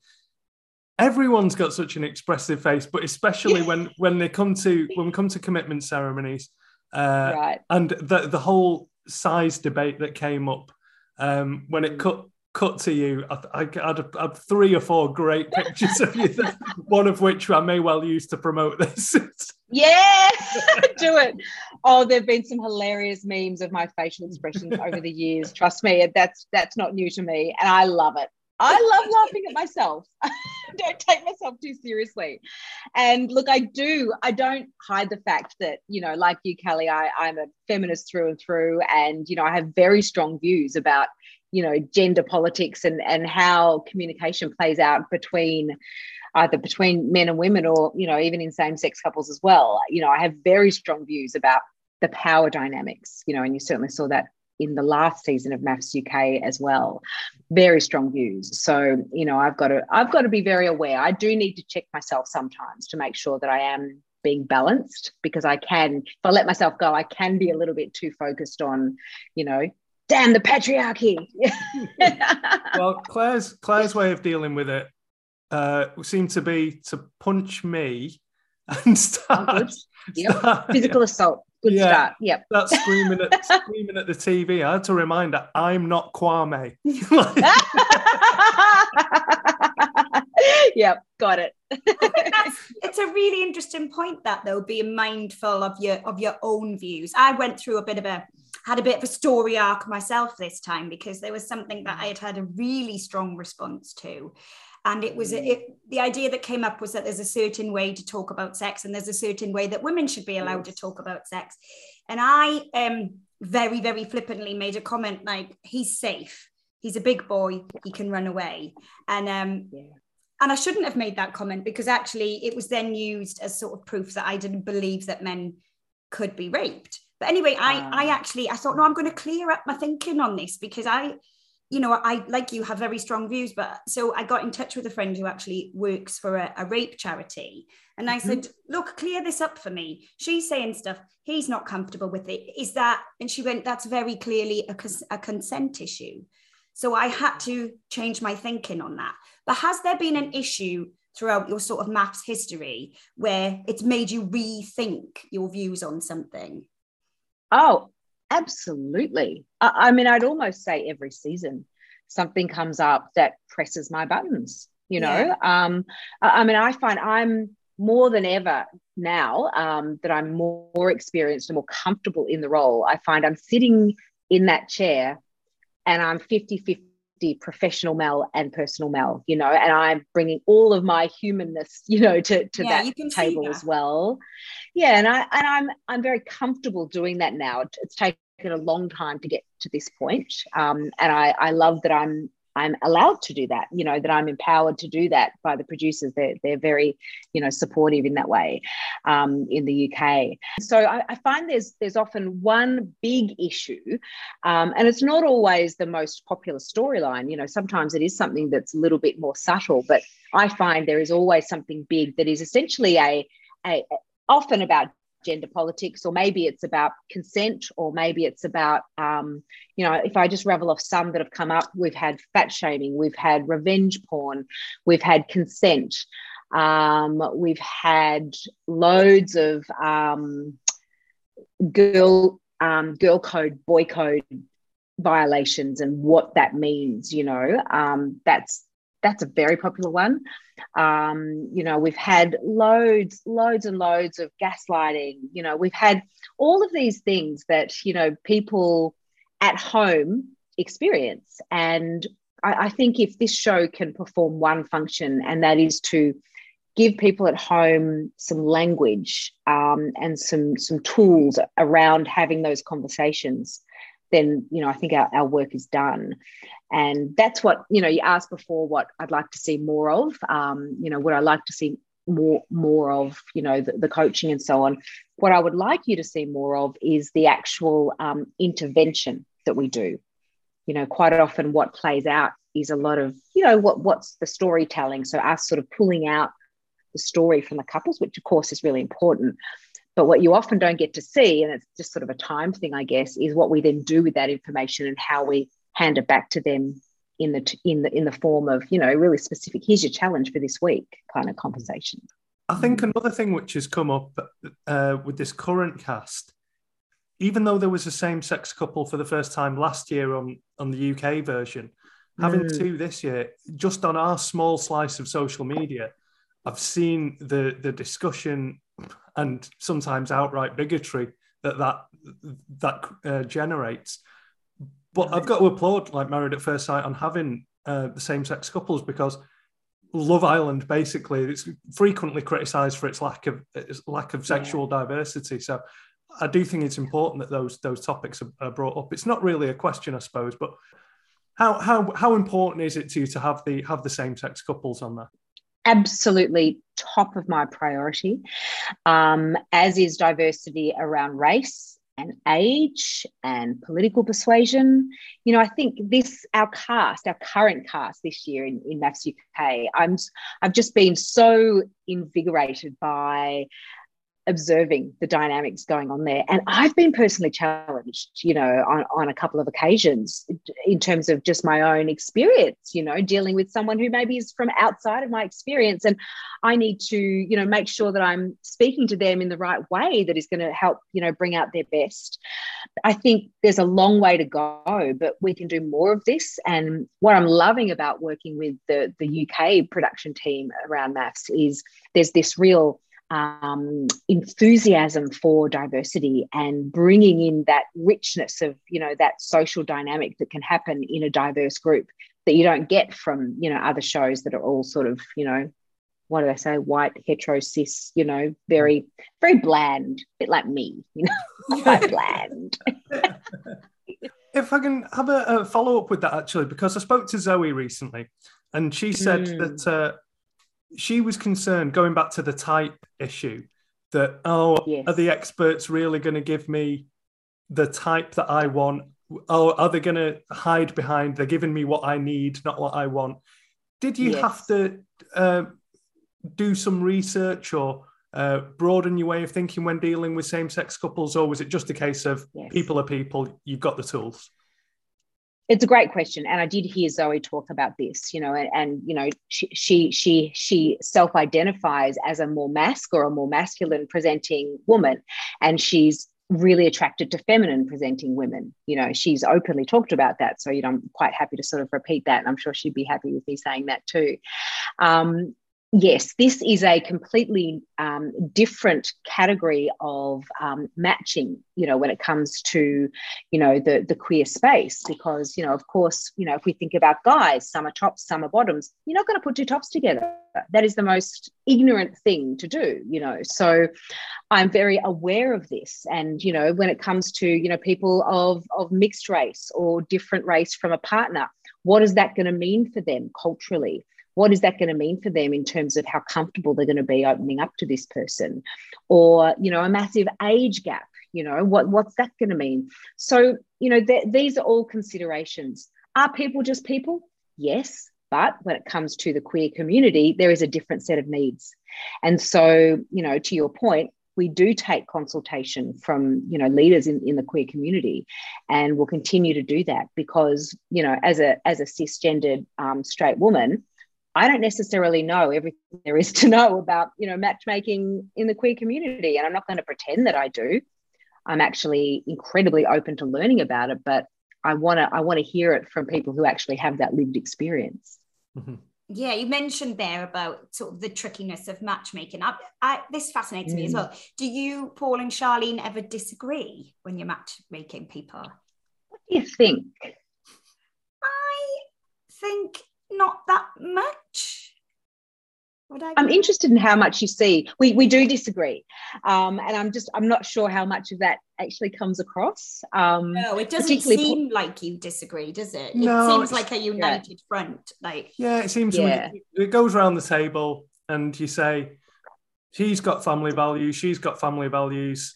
C: Everyone's got such an expressive face, but especially when when they come to when we come to commitment ceremonies, uh, right. and the the whole size debate that came up um, when it mm. cut cut to you. I, I, had, I had three or four great pictures of you, one of which I may well use to promote this.
B: yeah, do it. Oh, there've been some hilarious memes of my facial expressions over the years. Trust me, that's that's not new to me, and I love it. I love laughing at myself. don't take myself too seriously. And look, I do, I don't hide the fact that, you know, like you, Kelly, I, I'm a feminist through and through. And, you know, I have very strong views about, you know, gender politics and, and how communication plays out between either between men and women or, you know, even in same sex couples as well. You know, I have very strong views about the power dynamics, you know, and you certainly saw that in the last season of MAFS UK as well. Very strong views. So, you know, I've got to I've got to be very aware. I do need to check myself sometimes to make sure that I am being balanced because I can, if I let myself go, I can be a little bit too focused on, you know, damn the patriarchy.
C: well, Claire's Claire's way of dealing with it uh, seemed to be to punch me and start,
B: oh, yep. physical assault. Good yeah, start. Yep.
C: That's screaming at screaming at the TV. I had to remind her I'm not Kwame.
B: yep, got it.
A: it's a really interesting point that though, being mindful of your of your own views. I went through a bit of a had a bit of a story arc myself this time because there was something that I had had a really strong response to and it was it, the idea that came up was that there's a certain way to talk about sex and there's a certain way that women should be allowed to talk about sex. And i um very very flippantly made a comment like he's safe. He's a big boy. He can run away. And um yeah. and i shouldn't have made that comment because actually it was then used as sort of proof that i didn't believe that men could be raped. But anyway i i ah. actually i thought no i'm going to clear up my thinking on this because i you know, I like you have very strong views, but so I got in touch with a friend who actually works for a, a rape charity. And I mm-hmm. said, look, clear this up for me. She's saying stuff. He's not comfortable with it. Is that? And she went, that's very clearly a, a consent issue. So I had to change my thinking on that. But has there been an issue throughout your sort of MAFS history where it's made you rethink your views on something?
B: Oh, Absolutely. I, I mean, I'd almost say every season something comes up that presses my buttons, you know? Yeah. Um, I, I mean, I find I'm more than ever now um, that I'm more, more experienced and more comfortable in the role. I find I'm sitting in that chair and I'm 50 50 professional Mel and personal Mel, you know, and I'm bringing all of my humanness, you know, to, to yeah, that table that. as well. Yeah. And I, and I'm, I'm very comfortable doing that now. It's taken a long time to get to this point. Um, and I, I love that I'm I'm allowed to do that, you know, that I'm empowered to do that by the producers. They're, they're very, you know, supportive in that way um, in the UK. So I, I, find there's there's often one big issue, um, and it's not always the most popular storyline. You know, sometimes it is something that's a little bit more subtle, but I find there is always something big that is essentially a, a often about gender politics, or maybe it's about consent, or maybe it's about, um, you know, if I just ravel off some that have come up, we've had fat shaming, we've had revenge porn, we've had consent. Um, we've had loads of um, girl um, girl code, boy code violations and what that means. You know, um, that's that's a very popular one. Um, you know, we've had loads, loads and loads of gaslighting. You know, we've had all of these things that you know people at home experience, and I, I think if this show can perform one function, and that is to give people at home some language um, and some some tools around having those conversations then you know i think our, our work is done. And that's what you know you asked before what i'd like to see more of um, you know would i like to see more more of you know the, the, coaching and so on. What i would like you to see more of is the actual um, intervention that we do. You know quite often what plays out is a lot of you know what what's the storytelling. So us sort of pulling out the story from the couples, which of course is really important. But what you often don't get to see, and it's just sort of a time thing, I guess, is what we then do with that information and how we hand it back to them in the in the in the form of you know really specific. Here's your challenge for this week, kind of conversation.
C: I think another thing which has come up uh, with this current cast, even though there was a same-sex couple for the first time last year on on the UK version, having mm. two this year, just on our small slice of social media, I've seen the the discussion and sometimes outright bigotry that that that uh, generates. But I've got to applaud like Married at First Sight on having uh, the same sex couples because Love Island basically it's frequently criticised for its lack of its lack of sexual yeah. diversity. So I do think it's important that those those topics are, are brought up. It's not really a question, I suppose, but how how how important is it to you to have the have the same sex couples on there?
B: Absolutely top of my priority, um, as is diversity around race and age and political persuasion. You know, I think this our cast, our current cast this year in, in MAFS UK, I'm I've just been so invigorated by observing the dynamics going on there. And I've been personally challenged, you know, on, on a couple of occasions in terms of just my own experience, you know, dealing with someone who maybe is from outside of my experience. And I need to, you know, make sure that I'm speaking to them in the right way that is going to help, you know, bring out their best. I think there's a long way to go, but we can do more of this. And what I'm loving about working with the, the UK production team around MAFS is there's this real um, enthusiasm for diversity and bringing in that richness of you know that social dynamic that can happen in a diverse group that you don't get from you know other shows that are all sort of you know what do I say? White hetero cis you know very very bland a bit like me you know quite bland.
C: If I can have a, a follow up with that actually because I spoke to Zoe recently and she said mm. that uh, she was concerned going back to the type issue that oh yes. are the experts really going to give me the type that I want? Oh, are they going to hide behind they're giving me what I need, not what I want? Did you yes. have to uh, do some research or uh, broaden your way of thinking when dealing with same-sex couples, or was it just a case of yes. people are people? You've got the tools
B: it's a great question and i did hear zoe talk about this you know and, and you know she she she, she self-identifies as a more mask or a more masculine presenting woman and she's really attracted to feminine presenting women. You know she's openly talked about that so you know i'm quite happy to sort of repeat that and i'm sure she'd be happy with me saying that too. Um, yes, this is a completely um, different category of um, matching, you know, when it comes to, you know, the, the queer space. Because, you know, of course, you know, if we think about guys, some are tops, some are bottoms, you're not going to put two tops together. That is the most ignorant thing to do, you know. So I'm very aware of this. And, you know, when it comes to, you know, people of, of mixed race or different race from a partner, what is that going to mean for them culturally? What is that going to mean for them in terms of how comfortable they're going to be opening up to this person? Or you know a massive age gap you know what what's that going to mean? So you know th- these are all considerations. Are people just people? Yes but when it comes to the queer community there is a different set of needs. And so you know to your point we do take consultation from you know leaders in, in the queer community and we'll continue to do that because you know as a as a cisgendered um, straight woman I don't necessarily know everything there is to know about, you know, matchmaking in the queer community. And I'm not going to pretend that I do. I'm actually incredibly open to learning about it, but I want to I want to hear it from people who actually have that lived experience.
A: Mm-hmm. Yeah, you mentioned there about sort of the trickiness of matchmaking. I, I, this fascinates mm. me as mm. well. Do you, Paul and Charlene, ever disagree when you're matchmaking people?
B: What do you think?
A: I think not that much.
B: I'm interested in how much you see. We we do disagree, um, and I'm just I'm not sure how much of that actually comes across. Um,
A: no, it doesn't seem po- like you disagree, does it? No, it seems like a united yeah. front. Like
C: yeah, it seems. Yeah. We, it goes around the table, and you say, "She's got family values. She's got family values."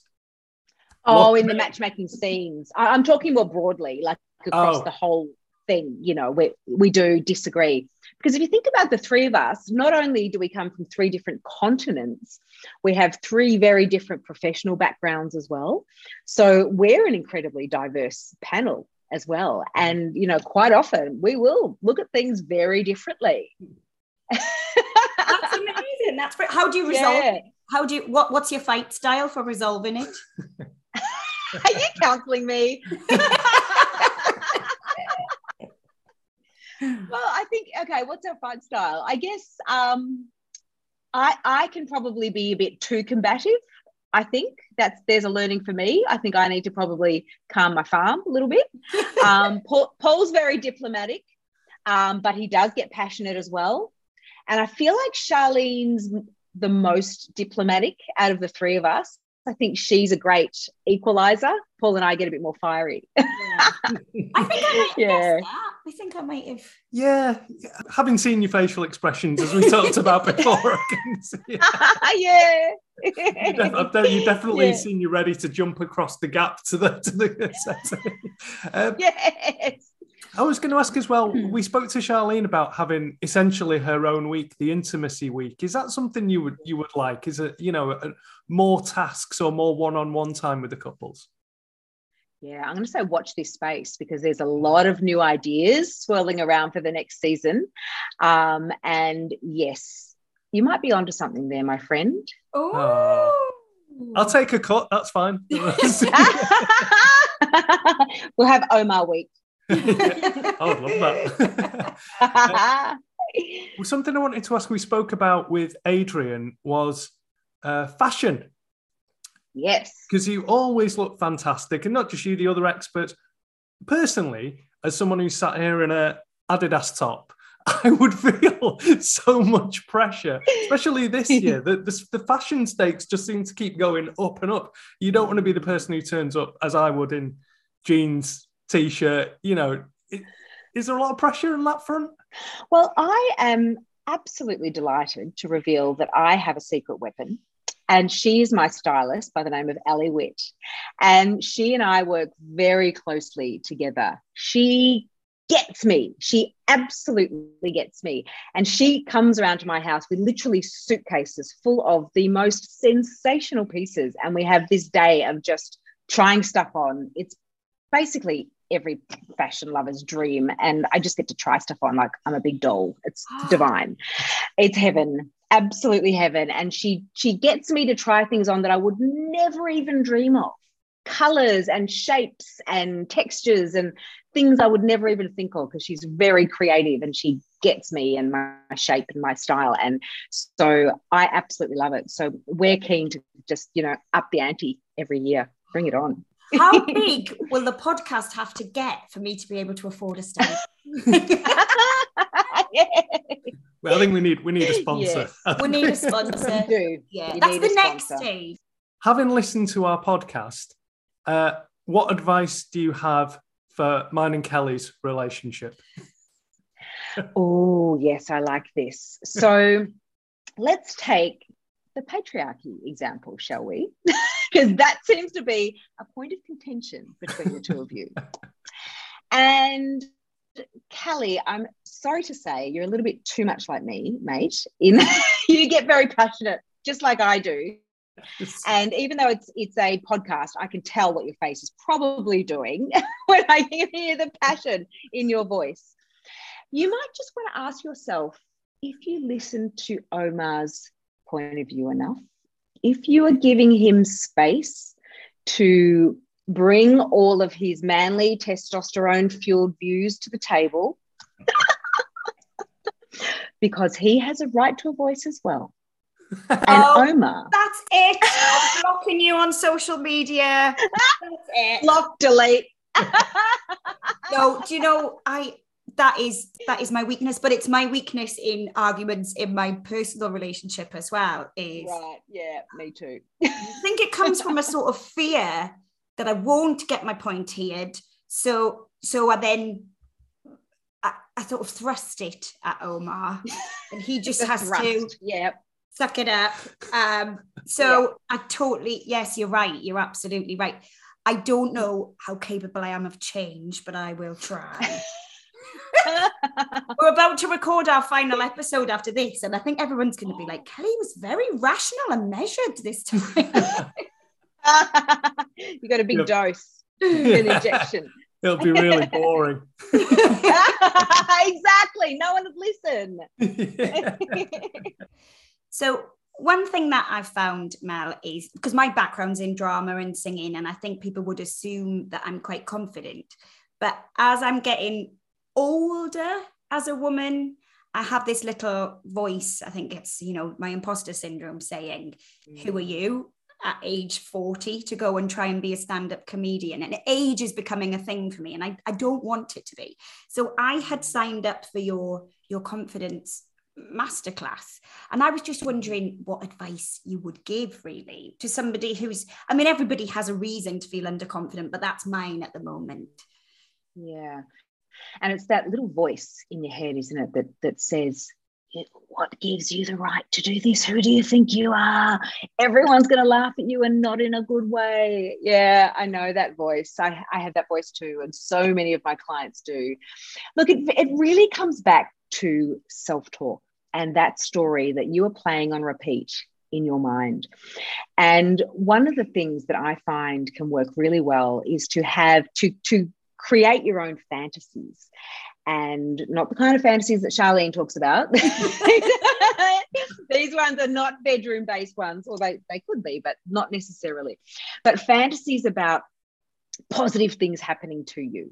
B: Oh, what- in the matchmaking scenes, I, am talking more broadly, like across oh. the whole thing. You know, we we do disagree because if you think about the three of us, not only do we come from three different continents, we have three very different professional backgrounds as well. So we're an incredibly diverse panel as well. And, you know, quite often we will look at things very differently.
A: That's amazing. That's great. How do you resolve yeah. it? How do you, what, what's your fight style for resolving it?
B: Are you counseling me? well, I think okay. What's our fight style? I guess um, I I can probably be a bit too combative. I think that's there's a learning for me. I think I need to probably calm my farm a little bit. Um, Paul, Paul's very diplomatic, um, but he does get passionate as well. And I feel like Charlene's the most diplomatic out of the three of us. I think she's a great equalizer. Paul and I get a bit more fiery. Yeah.
A: I think I might yeah. I think I might have.
C: Yeah, having seen your facial expressions as we talked about before, I can see.
B: yeah.
C: you def- you've definitely yeah. seen you ready to jump across the gap to the to the setting.
B: Um, yes.
C: I was going to ask as well. Hmm. We spoke to Charlene about having essentially her own week, the intimacy week. Is that something you would you would like? Is it you know more tasks or more one on one time with the couples?
B: Yeah, I'm going to say watch this space because there's a lot of new ideas swirling around for the next season. Um, and yes, you might be onto something there, my friend.
A: Oh,
C: I'll take a cut. That's fine. we'll
B: have Omar week.
C: I would love that. uh, well, something I wanted to ask we spoke about with Adrian was uh, fashion
B: Yes.
C: Because you always look fantastic, and not just you, the other experts. Personally, as someone who sat here in a Adidas top, I would feel so much pressure, especially this year. The, the, the, fashion stakes just seem to keep going up and up. You don't want to be the person who turns up, as I would, in jeans, t shirt. You know, it, is there a lot of pressure on that front?
B: Well, I am absolutely delighted to reveal that I have a secret weapon and she's my stylist by the name of Ellie Witt. And she and I work very closely together. She gets me. She absolutely gets me. And she comes around to my house with literally suitcases full of the most sensational pieces. And we have this day of just trying stuff on. It's basically every fashion lover's dream. And I just get to try stuff on like I'm a big doll. It's divine. It's heaven absolutely heaven. And she she gets me to try things on that I would never even dream of. Colors and shapes and textures and things I would never even think of because she's very creative and she gets me and my shape and my style. And so I absolutely love it. So we're keen to just you know up the ante every year. Bring it on.
A: How big will the podcast have to get for me to be able to afford a stage?
C: Yeah. Well, I think we need we need a sponsor.
A: Yes. we need a sponsor. Yeah, you that's the next stage.
C: Having listened to our podcast, uh, what advice do you have for mine and Kelly's relationship?
B: oh yes, I like this. So let's take the patriarchy example, shall we? Because that seems to be a point of contention between the two of you. And Kelly, I'm sorry to say you're a little bit too much like me, mate. In you get very passionate, just like I do. And even though it's it's a podcast, I can tell what your face is probably doing when I hear the passion in your voice. You might just want to ask yourself if you listen to Omar's point of view enough, if you are giving him space to bring all of his manly testosterone fueled views to the table, because he has a right to a voice as well. And oh, Omar.
A: That's it. I'm blocking you on social media.
B: That's it. Block, delete.
A: no, do you know, I that is that is my weakness but it's my weakness in arguments in my personal relationship as well is
B: right yeah me too
A: i think it comes from a sort of fear that i won't get my point heard so so i then I, I sort of thrust it at omar and he just has thrust. to
B: yeah
A: suck it up um so yeah. i totally yes you're right you're absolutely right i don't know how capable i am of change but i will try We're about to record our final episode after this, and I think everyone's going to be like, Kelly was very rational and measured this time.
B: you got a big yep. dose, an injection.
C: It'll be really boring.
B: exactly. No one would listen.
A: so, one thing that I've found, Mel, is because my background's in drama and singing, and I think people would assume that I'm quite confident. But as I'm getting older as a woman, I have this little voice. I think it's, you know, my imposter syndrome saying, mm. Who are you at age 40 to go and try and be a stand up comedian? And age is becoming a thing for me, and I, I don't want it to be. So I had signed up for your, your confidence masterclass. And I was just wondering what advice you would give really to somebody who's, I mean, everybody has a reason to feel underconfident, but that's mine at the moment.
B: Yeah. And it's that little voice in your head, isn't it, that that says, what gives you the right to do this? Who do you think you are? Everyone's going to laugh at you and not in a good way. Yeah, I know that voice. I, I have that voice too. And so many of my clients do. Look, it, it really comes back to self talk and that story that you are playing on repeat in your mind. And one of the things that I find can work really well is to have to to create your own fantasies and not the kind of fantasies that Charlene talks about. These ones are not bedroom based ones, or they, they could be, but not necessarily. But fantasies about positive things happening to you.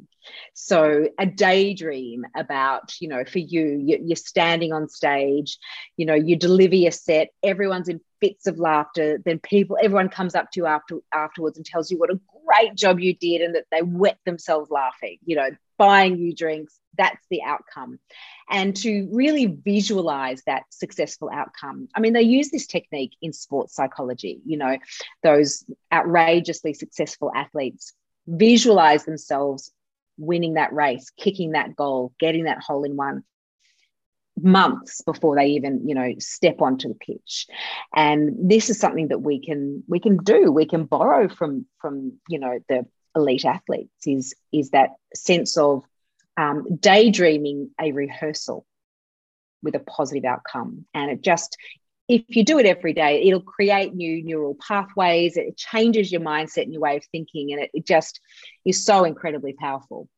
B: So a daydream about, you know, for you, you're standing on stage, you know, you deliver your set, everyone's in fits of laughter. Then people, everyone comes up to you after afterwards and tells you what a great job you did and that they wet themselves laughing, you know, buying you drinks. That's the outcome. And to really visualize that successful outcome. I mean, they use this technique in sports psychology, you know, those outrageously successful athletes visualize themselves winning that race, kicking that goal, getting that hole in one months before they even you know step onto the pitch. And this is something that we can we can do. We can borrow from from you know the elite athletes is is that sense of um, daydreaming a rehearsal with a positive outcome. And it just if you do it every day it'll create new neural pathways it changes your mindset and your way of thinking and it, it just is so incredibly powerful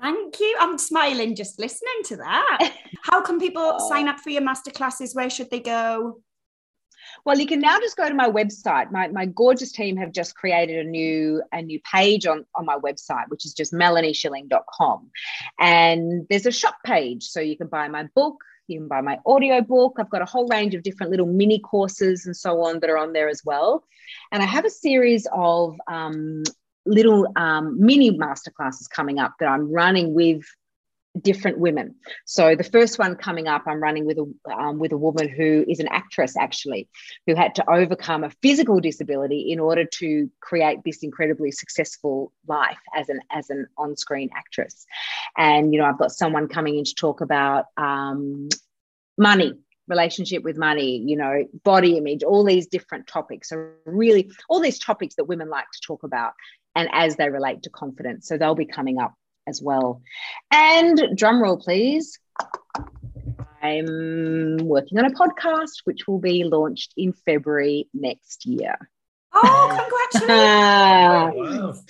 A: Thank you. I'm smiling just listening to that. How can people oh. sign up for your masterclasses? Where should they go?
B: Well, you can now just go to my website. My, my gorgeous team have just created a new a new page on, on my website, which is just melanieschilling.com. And there's a shop page. So you can buy my book, buy my audio book. I've got a whole range of different little mini courses and so on that are on there as well. And I have a series of um, little um, mini masterclasses coming up that I'm running with different women. So the first one coming up, I'm running with a um, with a woman who is an actress actually, who had to overcome a physical disability in order to create this incredibly successful life as an as an on screen actress. And you know, I've got someone coming in to talk about um, money relationship with money, you know, body image, all these different topics. are really, all these topics that women like to talk about and as they relate to confidence. So they'll be coming up as well. And drum roll, please. I'm working on a podcast which will be launched in February next year.
A: Oh, congratulations!
C: wow.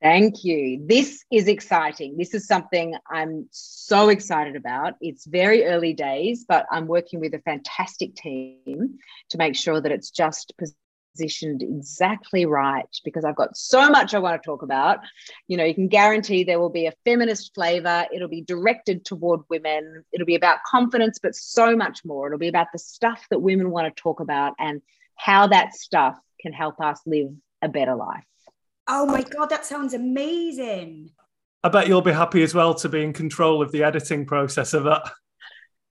B: Thank you. This is exciting. This is something I'm so excited about. It's very early days, but I'm working with a fantastic team to make sure that it's just positioned exactly right because I've got so much I want to talk about. You know, you can guarantee there will be a feminist flavor, it'll be directed toward women, it'll be about confidence, but so much more. It'll be about the stuff that women want to talk about and how that stuff can help us live a better life.
A: Oh my God, that sounds amazing.
C: I bet you'll be happy as well to be in control of the editing process of that.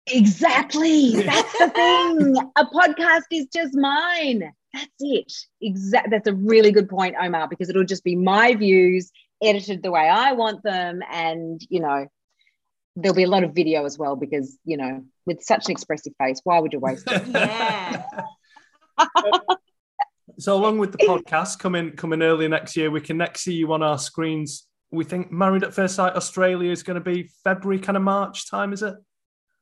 B: Exactly. That's the thing. A podcast is just mine. That's it. Exactly. That's a really good point, Omar, because it'll just be my views edited the way I want them. And, you know, there'll be a lot of video as well because, you know, with such an expressive face, why would you waste it?
A: yeah.
C: so along with the podcast coming coming early next year, we can next see you on our screens. We think Married at First Sight Australia is going to be February, kind of March time, is it?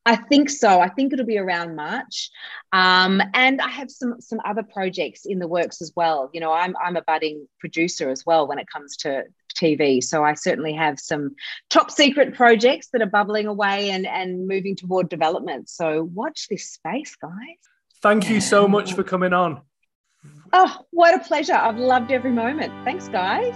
B: I think so. I think it'll be around March, um, and I have some some other projects in the works as well. You know, I'm I'm a budding producer as well when it comes to TV, so I certainly have some top secret projects that are bubbling away and and moving toward development. So watch this space, guys.
C: Thank you so much for coming on.
B: Oh, what a pleasure! I've loved every moment. Thanks, guys.